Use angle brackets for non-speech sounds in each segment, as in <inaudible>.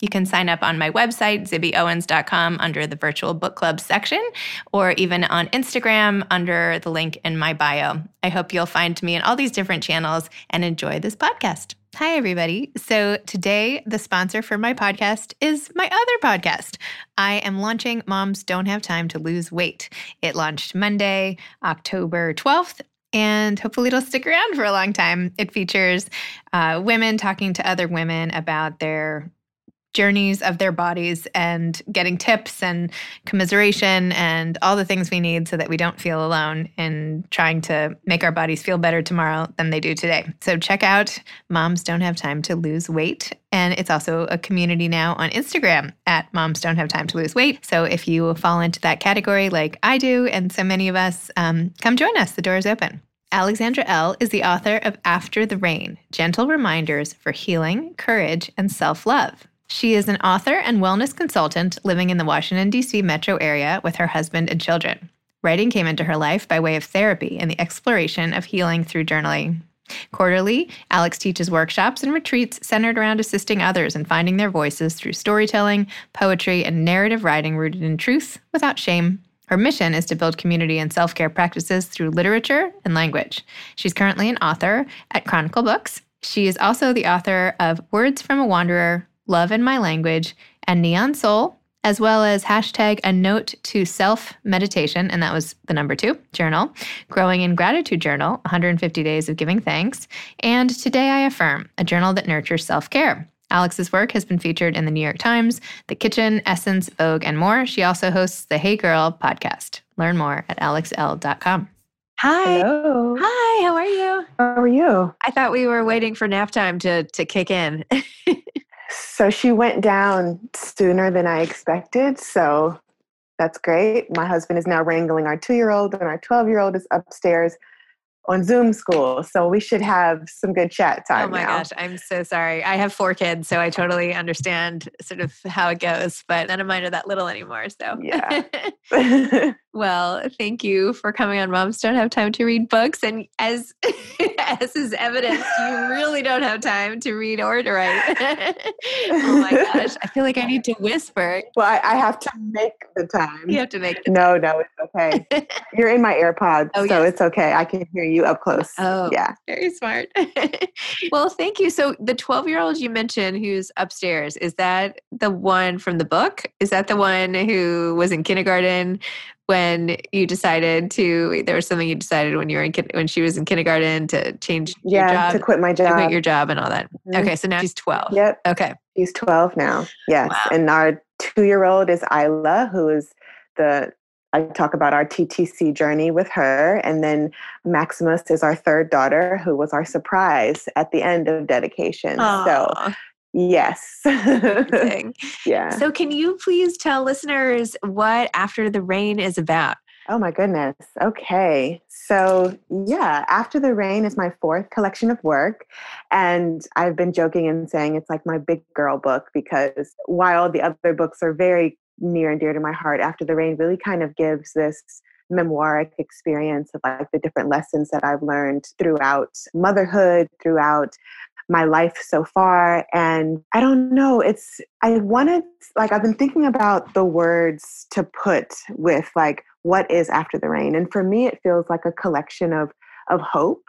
You can sign up on my website, zibbyowens.com, under the virtual book club section, or even on Instagram under the link in my bio. I hope you'll find me in all these different channels and enjoy this podcast. Hi, everybody. So, today, the sponsor for my podcast is my other podcast. I am launching Moms Don't Have Time to Lose Weight. It launched Monday, October 12th, and hopefully it'll stick around for a long time. It features uh, women talking to other women about their journeys of their bodies and getting tips and commiseration and all the things we need so that we don't feel alone in trying to make our bodies feel better tomorrow than they do today. So check out Moms Don't Have Time to Lose Weight. And it's also a community now on Instagram at Moms Don't Have Time to Lose Weight. So if you fall into that category like I do and so many of us, um, come join us. The door is open. Alexandra Elle is the author of After the Rain Gentle Reminders for Healing, Courage, and Self Love. She is an author and wellness consultant living in the Washington, D.C. metro area with her husband and children. Writing came into her life by way of therapy and the exploration of healing through journaling. Quarterly, Alex teaches workshops and retreats centered around assisting others in finding their voices through storytelling, poetry, and narrative writing rooted in truth without shame. Her mission is to build community and self care practices through literature and language. She's currently an author at Chronicle Books. She is also the author of Words from a Wanderer, Love in My Language, and Neon Soul, as well as hashtag a note to self meditation, and that was the number two journal, Growing in Gratitude Journal, 150 Days of Giving Thanks, and Today I Affirm, a journal that nurtures self care. Alex's work has been featured in the New York Times, The Kitchn, Essence, Vogue, and more. She also hosts the Hey Girl podcast. Learn more at alexelle.com. Hi. Hello. Hi, how are you? How are you? I thought we were waiting for nap time to to kick in. <laughs> So she went down sooner than I expected. So that's great. My husband is now wrangling our two year old, and our 12 year old is upstairs on Zoom school. So we should have some good chat oh time. Oh my now. gosh, I'm so sorry. I have four kids, so I totally understand sort of how it goes, but none of mine are that little anymore. So, Yeah. <laughs> <laughs> well, thank you for coming on Moms Don't Have Time to Read Books. And as, <laughs> as is evidence, you really don't have time to read or to write. <laughs> oh my gosh, I feel like I need to whisper. well, I, I have to make the time. You have to make the No, no, it's okay. <laughs> You're in my AirPods, Oh, so yes. it's okay. I can hear you up close. Oh, Yeah. very smart. well, thank you. So, the 12 year old you mentioned who's upstairs, is that the one from the book? Is that the one who was in kindergarten when you decided to? There was something you decided when you were in when she was in kindergarten to change your Yeah, job, to quit my to job. quit your job, and all that. Mhm. Okay, so now she's 12. Yep. Okay. She's 12 now. Yes. Wow. And our two year old is Isla, who is the, I talk about our TTC journey with her. And then Maximus is our third daughter, who was our surprise at the end of dedication. So, Aw, yes. <laughs> yeah. So, can you please tell listeners what After the Rain is about? Oh my goodness. Okay. So, yeah, After the Rain is my fourth collection of work. And I've been joking and saying it's like my big girl book because while the other books are very near and dear to my heart, After the Rain really kind of gives this memoiric experience of like the different lessons that I've learned throughout motherhood, throughout my life so far. And I don't know, it's, I wanted, like, I've been thinking about the words to put with like, what is after the rain? And for me, it feels like a collection of, of hope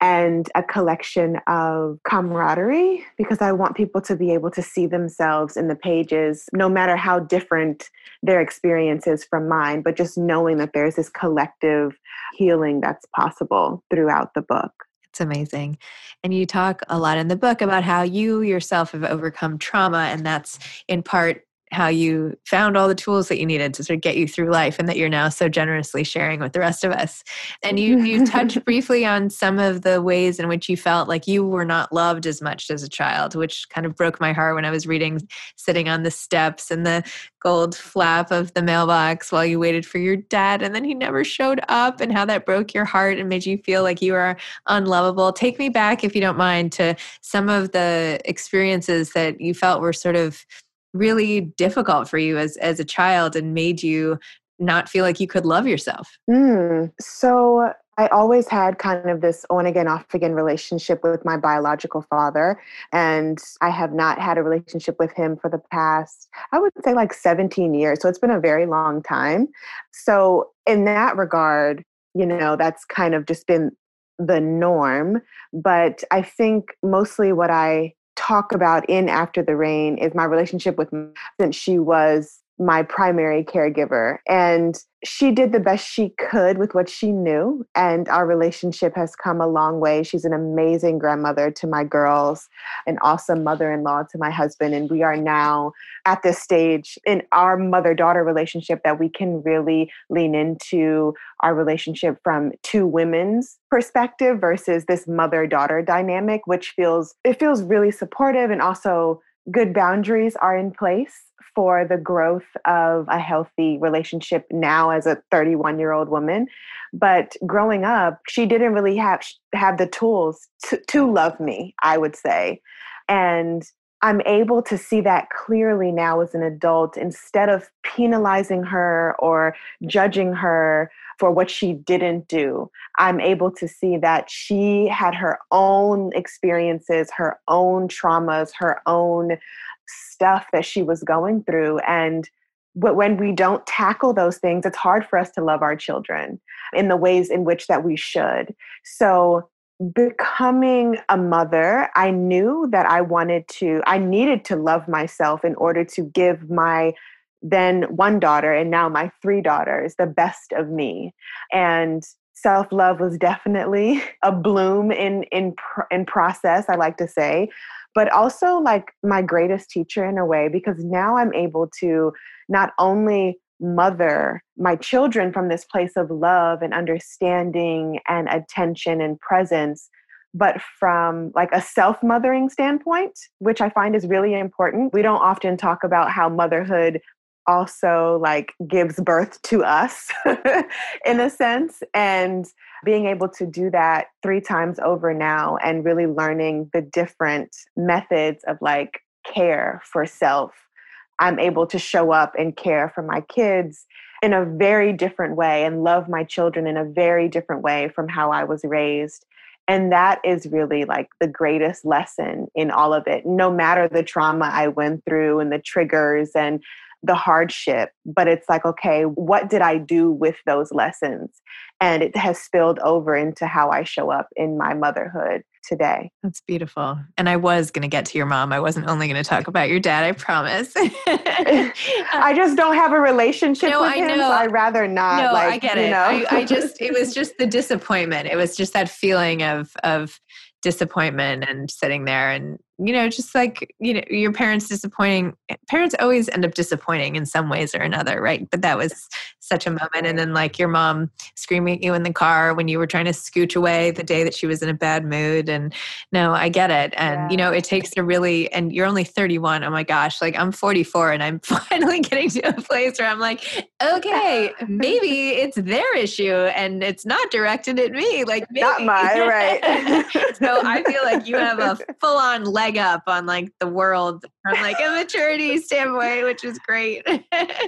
and a collection of camaraderie because I want people to be able to see themselves in the pages, no matter how different their experience is from mine, but just knowing that there's this collective healing that's possible throughout the book. It's amazing. And you talk a lot in the book about how you yourself have overcome trauma, and that's in part how you found all the tools that you needed to sort of get you through life and that you're now so generously sharing with the rest of us. And you you touched <laughs> briefly on some of the ways in which you felt like you were not loved as much as a child, which kind of broke my heart when I was reading sitting on the steps and the gold flap of the mailbox while you waited for your dad and then he never showed up and how that broke your heart and made you feel like you were unlovable. Take me back, if you don't mind, to some of the experiences that you felt were sort of really difficult for you as, as a child and made you not feel like you could love yourself. Mm, so I always had kind of this on again, off again relationship with my biological father. And I have not had a relationship with him for the past, I would say like 17 years. So it's been a very long time. So, in that regard, you know, that's kind of just been the norm. But I think mostly what I talk about in After the Rain is my relationship with since she was my primary caregiver. And she did the best she could with what she knew. And our relationship has come a long way. She's an amazing grandmother to my girls, an awesome mother in law to my husband. And we are now at this stage in our mother daughter relationship that we can really lean into our relationship from two women's perspective versus this mother daughter dynamic, which feels, it feels really supportive and also good boundaries are in place for the growth of a healthy relationship now as a 31 year old woman. But growing up she didn't really have have the tools to, to love me i would say. And i'm able to see that clearly now as an adult. Instead of penalizing her or judging her for what she didn't do. I'm able to see that she had her own experiences her own traumas her own stuff that she was going through. And when we don't tackle those things it's hard for us to love our children in the ways in which that we should. So becoming a mother i knew that i wanted to i needed to love myself in order to give my then one daughter and now my three daughters the best of me. And self-love was definitely <laughs> a bloom in in in process i like to say but also like my greatest teacher in a way because now I'm able to not only mother my children from this place of love and understanding and attention and presence but from like a self-mothering standpoint which i find is really important. We don't often talk about how motherhood also like gives birth to us <laughs> in a sense and being able to do that three times over now and really learning the different methods of like care for self i'm able to show up and care for my kids in a very different way and love my children in a very different way from how i was raised. And that is really like the greatest lesson in all of it no matter the trauma i went through and the triggers and the hardship, but it's like, okay, what did I do with those lessons? And it has spilled over into how I show up in my motherhood today. That's beautiful. And I was going to get to your mom. I wasn't only going to talk about your dad, I promise. <laughs> <laughs> I just um, don't have a relationship no, with I him. Know. So I'd rather not. No, like, I get it. I, I just, it was <laughs> just the disappointment. It was just that feeling of, of, disappointment and sitting there and you know just like you know your parents disappointing parents always end up disappointing in some ways or another right? But that was such a moment. And then like your mom screaming at you in the car when you were trying to scooch away the day that she was in a bad mood. And no i get it. And yeah. you know it takes a really and you're only 31 oh my gosh like i'm 44 and i'm <laughs> finally getting to a place where i'm like okay <laughs> maybe it's their issue and it's not directed at me. Like maybe. not mine right. <laughs> So i feel like you have a full-on leg up on like the world from like a maturity <laughs> standpoint which is great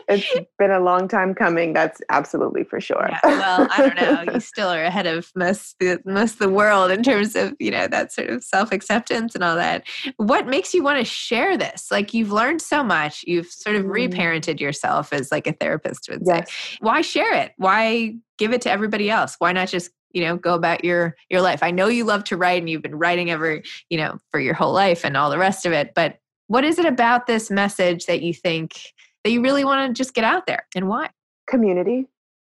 it's been a long time coming that's absolutely for sure. Yeah, well, I don't know. You <laughs> still are ahead of most the, most the world in terms of you know that sort of self acceptance and all that. What makes you want to share this? Like you've learned so much. You've sort of mm. reparented yourself, as like a therapist would yes. say. Why share it? Why give it to everybody else? Why not just you know go about your your life? I know you love to write and you've been writing ever you know for your whole life and all the rest of it, but what is it about this message that you think that you really want to just get out there and why? community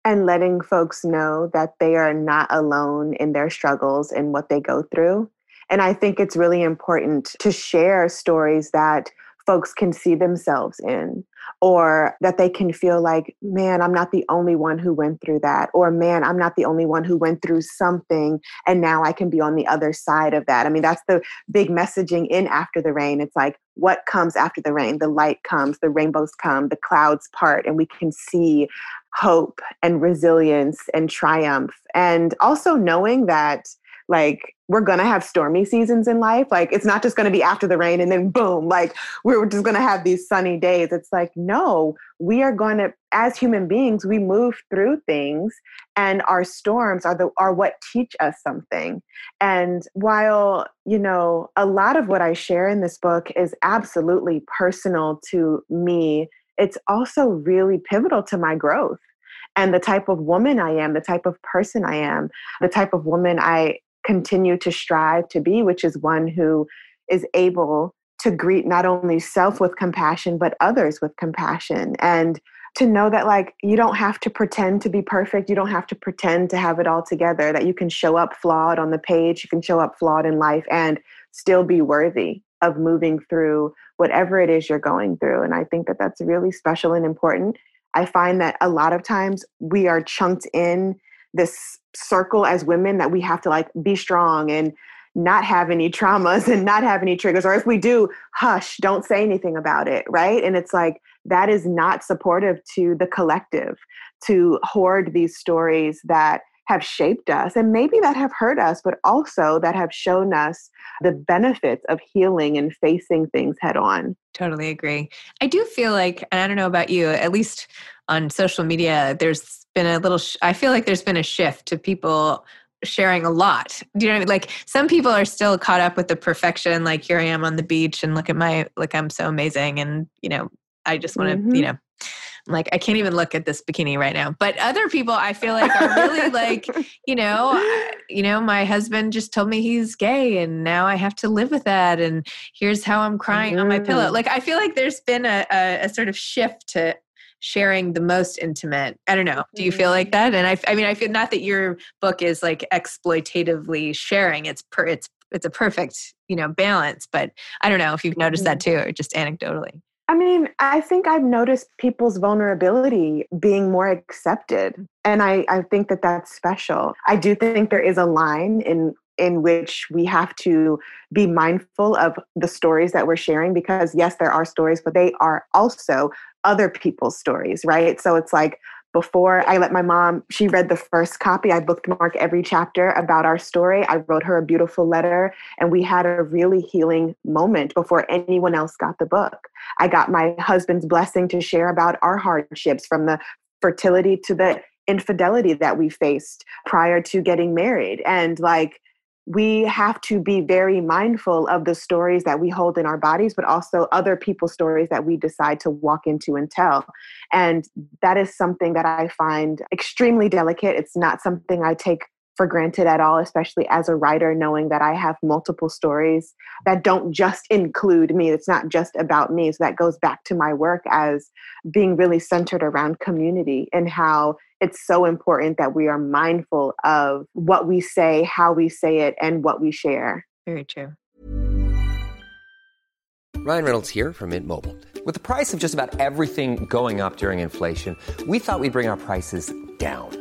and letting folks know that they are not alone in their struggles and what they go through. And I think it's really important to share stories that folks can see themselves in, or that they can feel like, man, I'm not the only one who went through that, or man, I'm not the only one who went through something, and now I can be on the other side of that. I mean, that's the big messaging in After the Rain. It's like, what comes after the rain? The light comes, the rainbows come, the clouds part, and we can see hope and resilience and triumph. And also knowing that like we're gonna have stormy seasons in life. Like it's not just gonna be after the rain and then boom, like we're just gonna have these sunny days. It's like, no, we are gonna, as human beings, we move through things and our storms are the are what teach us something. And while, you know, a lot of what I share in this book is absolutely personal to me, it's also really pivotal to my growth and the type of woman I am, the type of person I am, the type of woman I continue to strive to be, which is one who is able to greet not only self with compassion, but others with compassion. And to know that, like, you don't have to pretend to be perfect. You don't have to pretend to have it all together, that you can show up flawed on the page, you can show up flawed in life and still be worthy of moving through whatever it is you're going through. And I think that that's really special and important. I find that a lot of times we are chunked in this circle as women that we have to like be strong and not have any traumas <laughs> and not have any triggers or if we do hush don't say anything about it right? And it's like that is not supportive to the collective to hoard these stories that have shaped us and maybe that have hurt us but also that have shown us the benefits of healing and facing things head on totally agree i do feel like and i don't know about you at least on social media there's been a little sh- i feel like there's been a shift to people sharing a lot do you know what I mean? like some people are still caught up with the perfection like here i am on the beach and look at my like i'm so amazing and you know i just want to mm-hmm. you know like I can't even look at this bikini right now. But other people I feel like are really like, <laughs> you know, you know, my husband just told me he's gay and now I have to live with that and here's how I'm crying mm. on my pillow. Mm. Like I feel like there's been a, a, a sort of shift to sharing the most intimate. I don't know. Do you feel like mm-hmm. that? And I, I mean, I feel not that your book is like exploitatively sharing. It's per, it's it's a perfect you know balance. But I don't know if you've noticed that mm-hmm. too, or just anecdotally. I mean, I think I've noticed people's vulnerability being more accepted. And I, I think that that's special. I do think there is a line in in which we have to be mindful of the stories that we're sharing because yes there are stories but they are also other people's stories, right? So it's like before I let my mom, she read the first copy. I bookmarked every chapter about our story. I wrote her a beautiful letter, and we had a really healing moment before anyone else got the book. I got my husband's blessing to share about our hardships from the fertility to the infidelity that we faced prior to getting married. And like, we have to be very mindful of the stories that we hold in our bodies, but also other people's stories that we decide to walk into and tell. And that is something that I find extremely delicate. It's not something I take for granted at all, especially as a writer, knowing that I have multiple stories that don't just include me. It's not just about me. So that goes back to my work as being really centered around community and how it's so important that we are mindful of what we say, how we say it, and what we share. Very true. Ryan Reynolds here from Mint Mobile. With the price of just about everything going up during inflation, we thought we'd bring our prices down.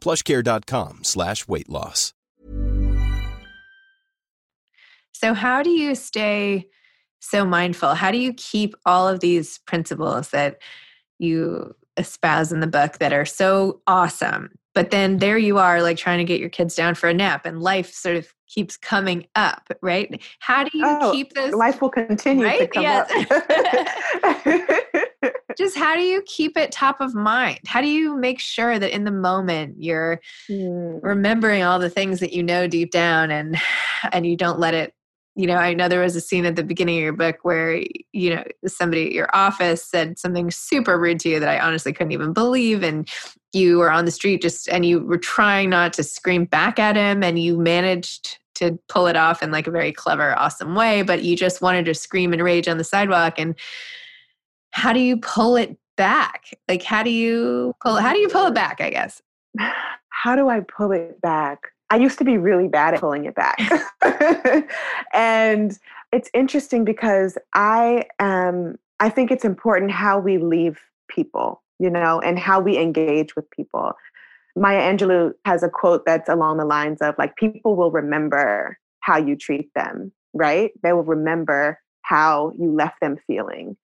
plushcare.com slash weight loss. So, how do you stay so mindful? How do you keep all of these principles that you espouse in the book that are so awesome? But then there you are, like trying to get your kids down for a nap, and life sort of keeps coming up, right? How do you Oh, keep those? Life will continue to come Yes. up. <laughs> <laughs> Just how do you keep it top of mind? How do you make sure that in the moment you're Hmm. remembering all the things that you know deep down and and you don't let it you know i know there was a scene at the beginning of your book where you know somebody at your office said something super rude to you that i honestly couldn't even believe and you were on the street just and you were trying not to scream back at him and you managed to pull it off in like a very clever awesome way but you just wanted to scream and rage on the sidewalk and how do you pull it back like how do you pull how do you pull it back i guess how do I pull it back? I used to be really bad at pulling it back. <laughs> and it's interesting because I um I think it's important how we leave people, you know, and how we engage with people. Maya Angelou has a quote that's along the lines of like people will remember how you treat them, right? They will remember how you left them feeling.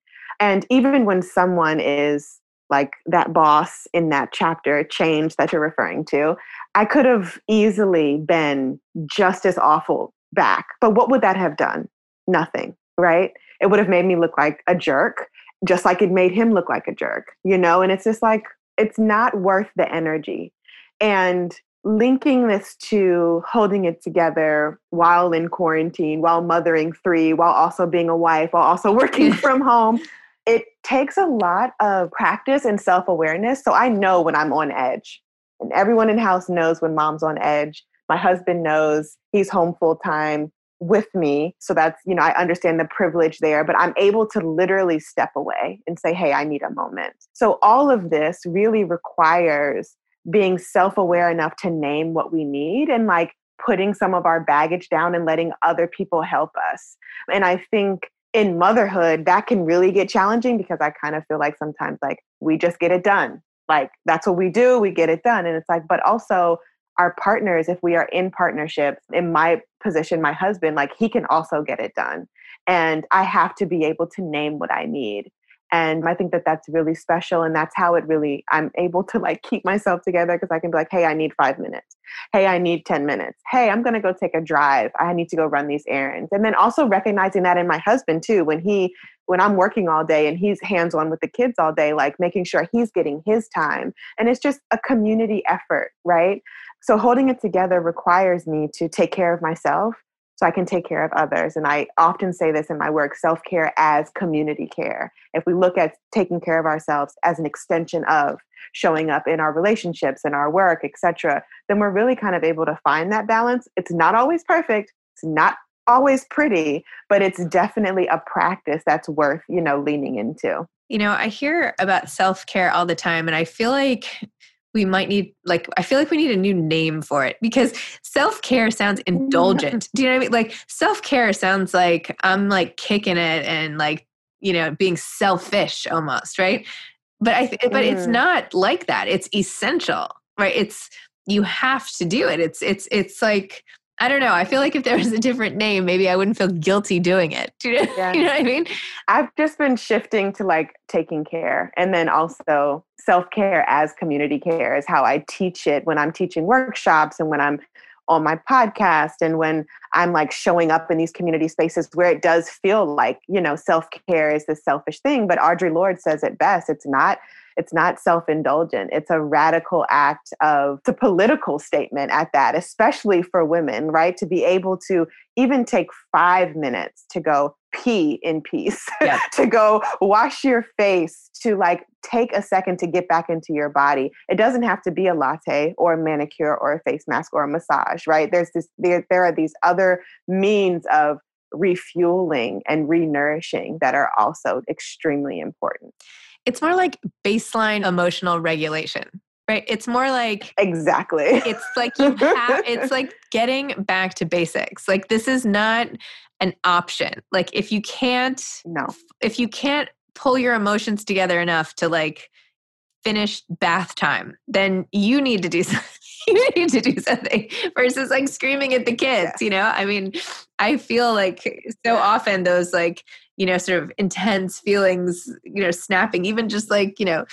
And even when someone is like that boss in that chapter change that you're referring to i could have easily been just as awful back. But what would that have done? Nothing right? It would have made me look like a jerk just like it made him look like a jerk you know? And it's just like it's not worth the energy. And linking this to holding it together while in quarantine while mothering three while also being a wife while also <laughs> working <laughs> from home it takes a lot of practice and self awareness. So I know when I'm on edge, and everyone in house knows when mom's on edge. My husband knows he's home full time with me. So that's, you know, I understand the privilege there, but I'm able to literally step away and say, hey, I need a moment. So all of this really requires being self aware enough to name what we need and like putting some of our baggage down and letting other people help us. And I think in motherhood that can really get challenging because i kind of feel like sometimes like we just get it done like that's what we do we get it done and it's like but also our partners, if we are in partnerships, in my position, my husband, like he can also get it done. And I have to be able to name what I need. And I think that that's really special. And that's how it really, I'm able to like keep myself together because I can be like, hey, I need five minutes. Hey, I need 10 minutes. Hey, I'm going to go take a drive. I need to go run these errands. And then also recognizing that in my husband too, when he, when I'm working all day and he's hands on with the kids all day, like making sure he's getting his time. And it's just a community effort, right? So holding it together requires me to take care of myself so I can take care of others. And I often say this in my work self care as community care. If we look at taking care of ourselves as an extension of showing up in our relationships and our work, etc., then we're really kind of able to find that balance. It's not always perfect, it's not always pretty, but it's definitely a practice that's worth, you know, leaning into. You know, I hear about self care all the time, and I feel like we might need like i feel like we need a new name for it because self-care sounds indulgent. <laughs> Do you know what i mean? Like self-care sounds like i'm like kicking it and like you know being selfish almost right? But i th- but it's mm. not like that. It's essential right? It's you have to do it. It's it's it's like I don't know. I feel like if there was a different name, maybe I wouldn't feel guilty doing it. <laughs> Do you know, yeah. you know what I mean? I've just been shifting to like taking care and then also self care as community care is how I teach it when I'm teaching workshops and when I'm on my podcast and when I'm like showing up in these community spaces where it does feel like, you know, self care is this selfish thing. But Audre Lorde says it best. It's not it's not self indulgent. It's a radical act of the political statement at that, especially for women, right? To be able to even take five minutes to go pee in peace, <laughs> yeah. to go wash your face, to like take a second to get back into your body. It doesn't have to be a latte or a manicure or a face mask or a massage, right? There's this, there, there are these other means of refueling and renourishing that are also extremely important. It's more like baseline emotional regulation, right? It's more like Exactly. It's <laughs> like you have it's like getting back to basics. Like this is not an option. Like if you can't no. If you can't pull your emotions together enough to like finish bath time, then you need to do <laughs> something. you need to do something versus like screaming at the kids, you know? I mean, I feel like so often those like you know, sort of intense feelings, you know, snapping, even just like, you know,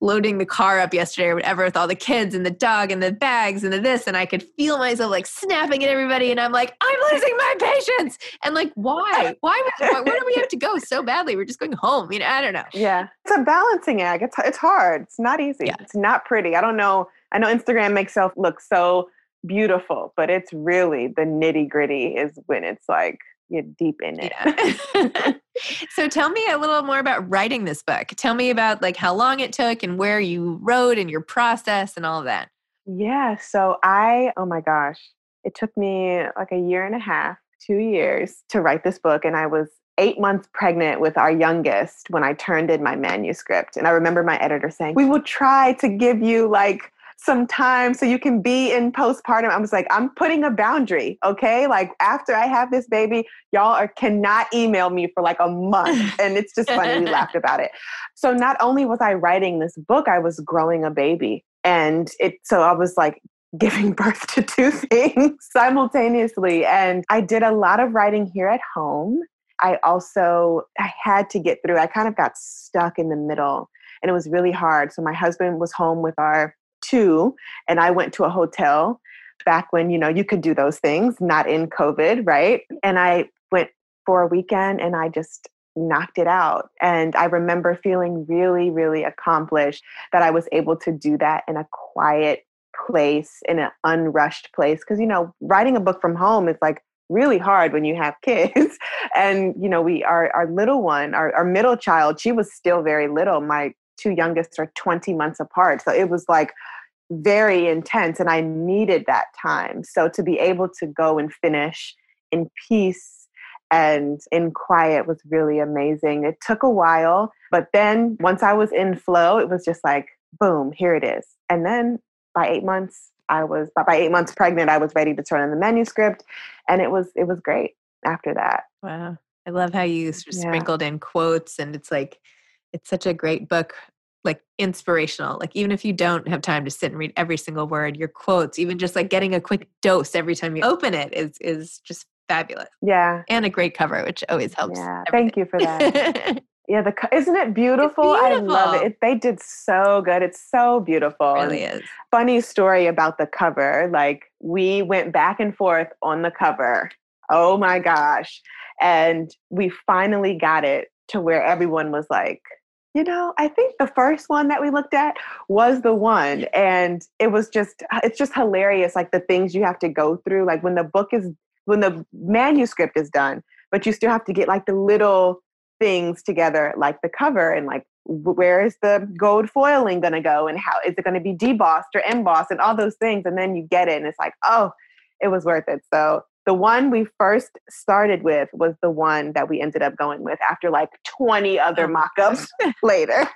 loading the car up yesterday or whatever with all the kids and the dog and the bags and the this. And I could feel myself like snapping at everybody. And I'm like, I'm losing my patience. And like, why? <laughs> Why, why where do we have to go so badly? We're just going home. You know, I don't know. Yeah. It's a balancing act. It's, it's hard. It's not easy. Yeah. It's not pretty. I don't know. I know Instagram makes self look so beautiful, but it's really the nitty gritty is when it's like, you're deep in it. Yeah. <laughs> so tell me a little more about writing this book. Tell me about like how long it took and where you wrote and your process and all of that. Yeah. So I, oh my gosh, it took me like a year and a half, two years to write this book. And I was eight months pregnant with our youngest when I turned in my manuscript. And I remember my editor saying, We will try to give you like some time so you can be in postpartum. I was like, I'm putting a boundary, okay? Like after I have this baby, y'all are cannot email me for like a month. <laughs> And it's just funny, we laughed about it. So not only was I writing this book, I was growing a baby. And it so I was like giving <laughs> birth to two things <laughs> simultaneously. And I did a lot of writing here at home. I also I had to get through. I kind of got stuck in the middle and it was really hard. So my husband was home with our two and I went to a hotel back when, you know, you could do those things, not in COVID, right? And I went for a weekend and I just knocked it out. And I remember feeling really, really accomplished that I was able to do that in a quiet place, in an unrushed place. Because, you know, writing a book from home is like really hard when you have <laughs> kids. and, you know, we, our, our little one, our, our middle child, she was still very little. My two youngest are 20 months apart. So it was like very intense and I needed that time. So to be able to go and finish in peace and in quiet was really amazing. It took a while, but then once I was in flow, it was just like, boom, here it is. And then by eight months, I was by eight months pregnant, I was ready to turn in the manuscript. And it was it was great after that. Wow. I love how you yeah. sprinkled in quotes and it's like it's such a great book like inspirational. Like even if you don't have time to sit and read every single word, your quotes, even just like getting a quick dose every time you open it is is just fabulous. Yeah. And a great cover, which always helps. Yeah. everything. Thank you for that. <laughs> yeah, the isn't it beautiful? I love it. it. They did so good. It's so beautiful. It really is. funny story about the cover. Like we went back and forth on the cover. Oh my gosh. And we finally got it to where everyone was like, you know, I think the first one that we looked at was the one. And it was just, uh, it's just hilarious. Like the things you have to go through. Like when the book is, when the manuscript is done, but you still have to get like the little things together, like the cover and like where is the gold foiling going to go and how is it going to be debossed or embossed and all those things and then you get it and it's like oh it was worth it so the one we first started with was the one that we ended up going with after like 20 other Oh mock-ups <laughs> later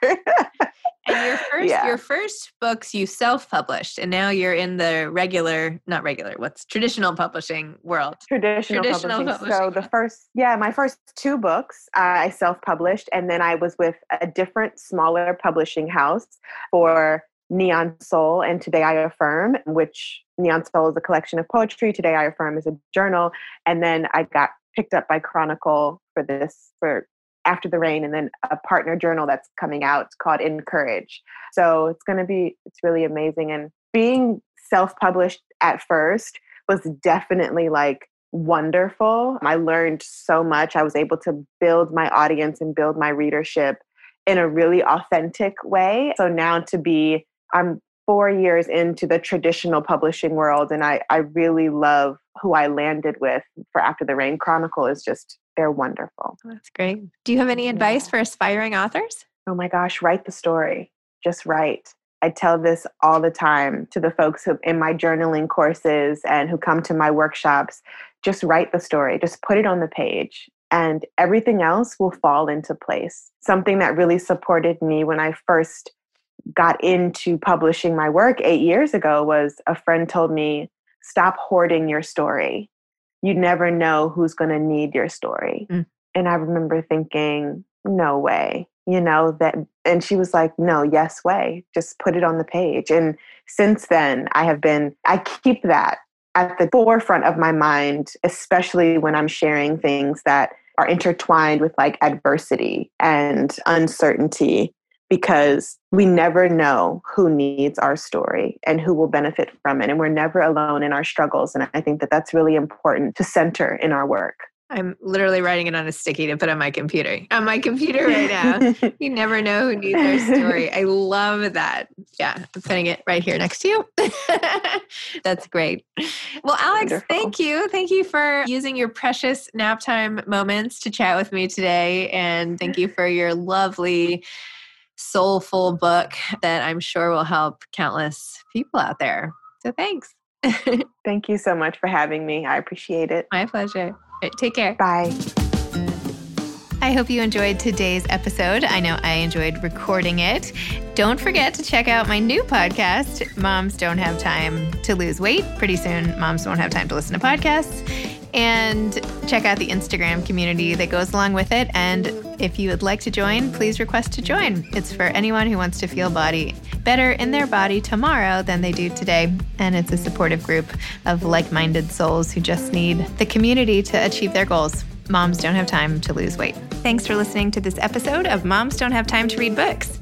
And your first Yeah. your first books you self-published and now you're in the regular not regular, what's traditional publishing world. traditional, Traditional publishing. So the first, yeah, my first two books uh, I self-published, and then I was with a different, smaller publishing house for Neon Soul and Today I Affirm, which Neon Soul is a collection of poetry. Today I Affirm is a journal, and then I got picked up by Chronicle for this for After the Rain, and then a partner journal that's coming out called Encourage. So it's going to be, it's really amazing, and being self-published at first was definitely like wonderful. I learned so much. I was able to build my audience and build my readership in a really authentic way. So now to be, I'm four years into the traditional publishing world, and I, I really love who I landed with for After the Rain Chronicle is just, they're wonderful. Oh, that's great. Do you have any advice Yeah. for aspiring authors? Oh my gosh, write the story. Just write. I tell this all the time to the folks who in my journaling courses and who come to my workshops. Just write the story. Just put it on the page and everything else will fall into place. Something that really supported me when I first got into publishing my work 8 years ago was a friend told me stop hoarding your story. You never know who's going to need your story. Mm. And I remember thinking, no way you know that and she was like no yes way just put it on the page and since then i have been i keep that at the forefront of my mind especially when i'm sharing things that are intertwined with like adversity and uncertainty because we never know who needs our story and who will benefit from it and we're never alone in our struggles and i think that that's really important to center in our work I'm literally writing it on a sticky to put on my computer. On my computer right now. <laughs> you never know who needs their story. I love that. Yeah, I'm putting it right here next to you. <laughs> That's great. Well, Alex, Wonderful. thank you. Thank you for using your precious nap time moments to chat with me today. And thank you for your lovely, soulful book that I'm sure will help countless people out there. So thanks. <laughs> thank you so much for having me i appreciate it My pleasure. All right, take care. bye I hope you enjoyed today's episode. I know I enjoyed recording it. Don't forget to check out my new podcast, Moms Don't Have Time to Lose Weight. Pretty soon, moms won't have time to listen to podcasts. And check out the Instagram community that goes along with it. And if you would like to join, please request to join. It's for anyone who wants to feel body better in their body tomorrow than they do today. And it's a supportive group of like minded souls who just need the community to achieve their goals. Moms don't have time to lose weight. Thanks for listening to this episode of Moms Don't Have Time to Read Books.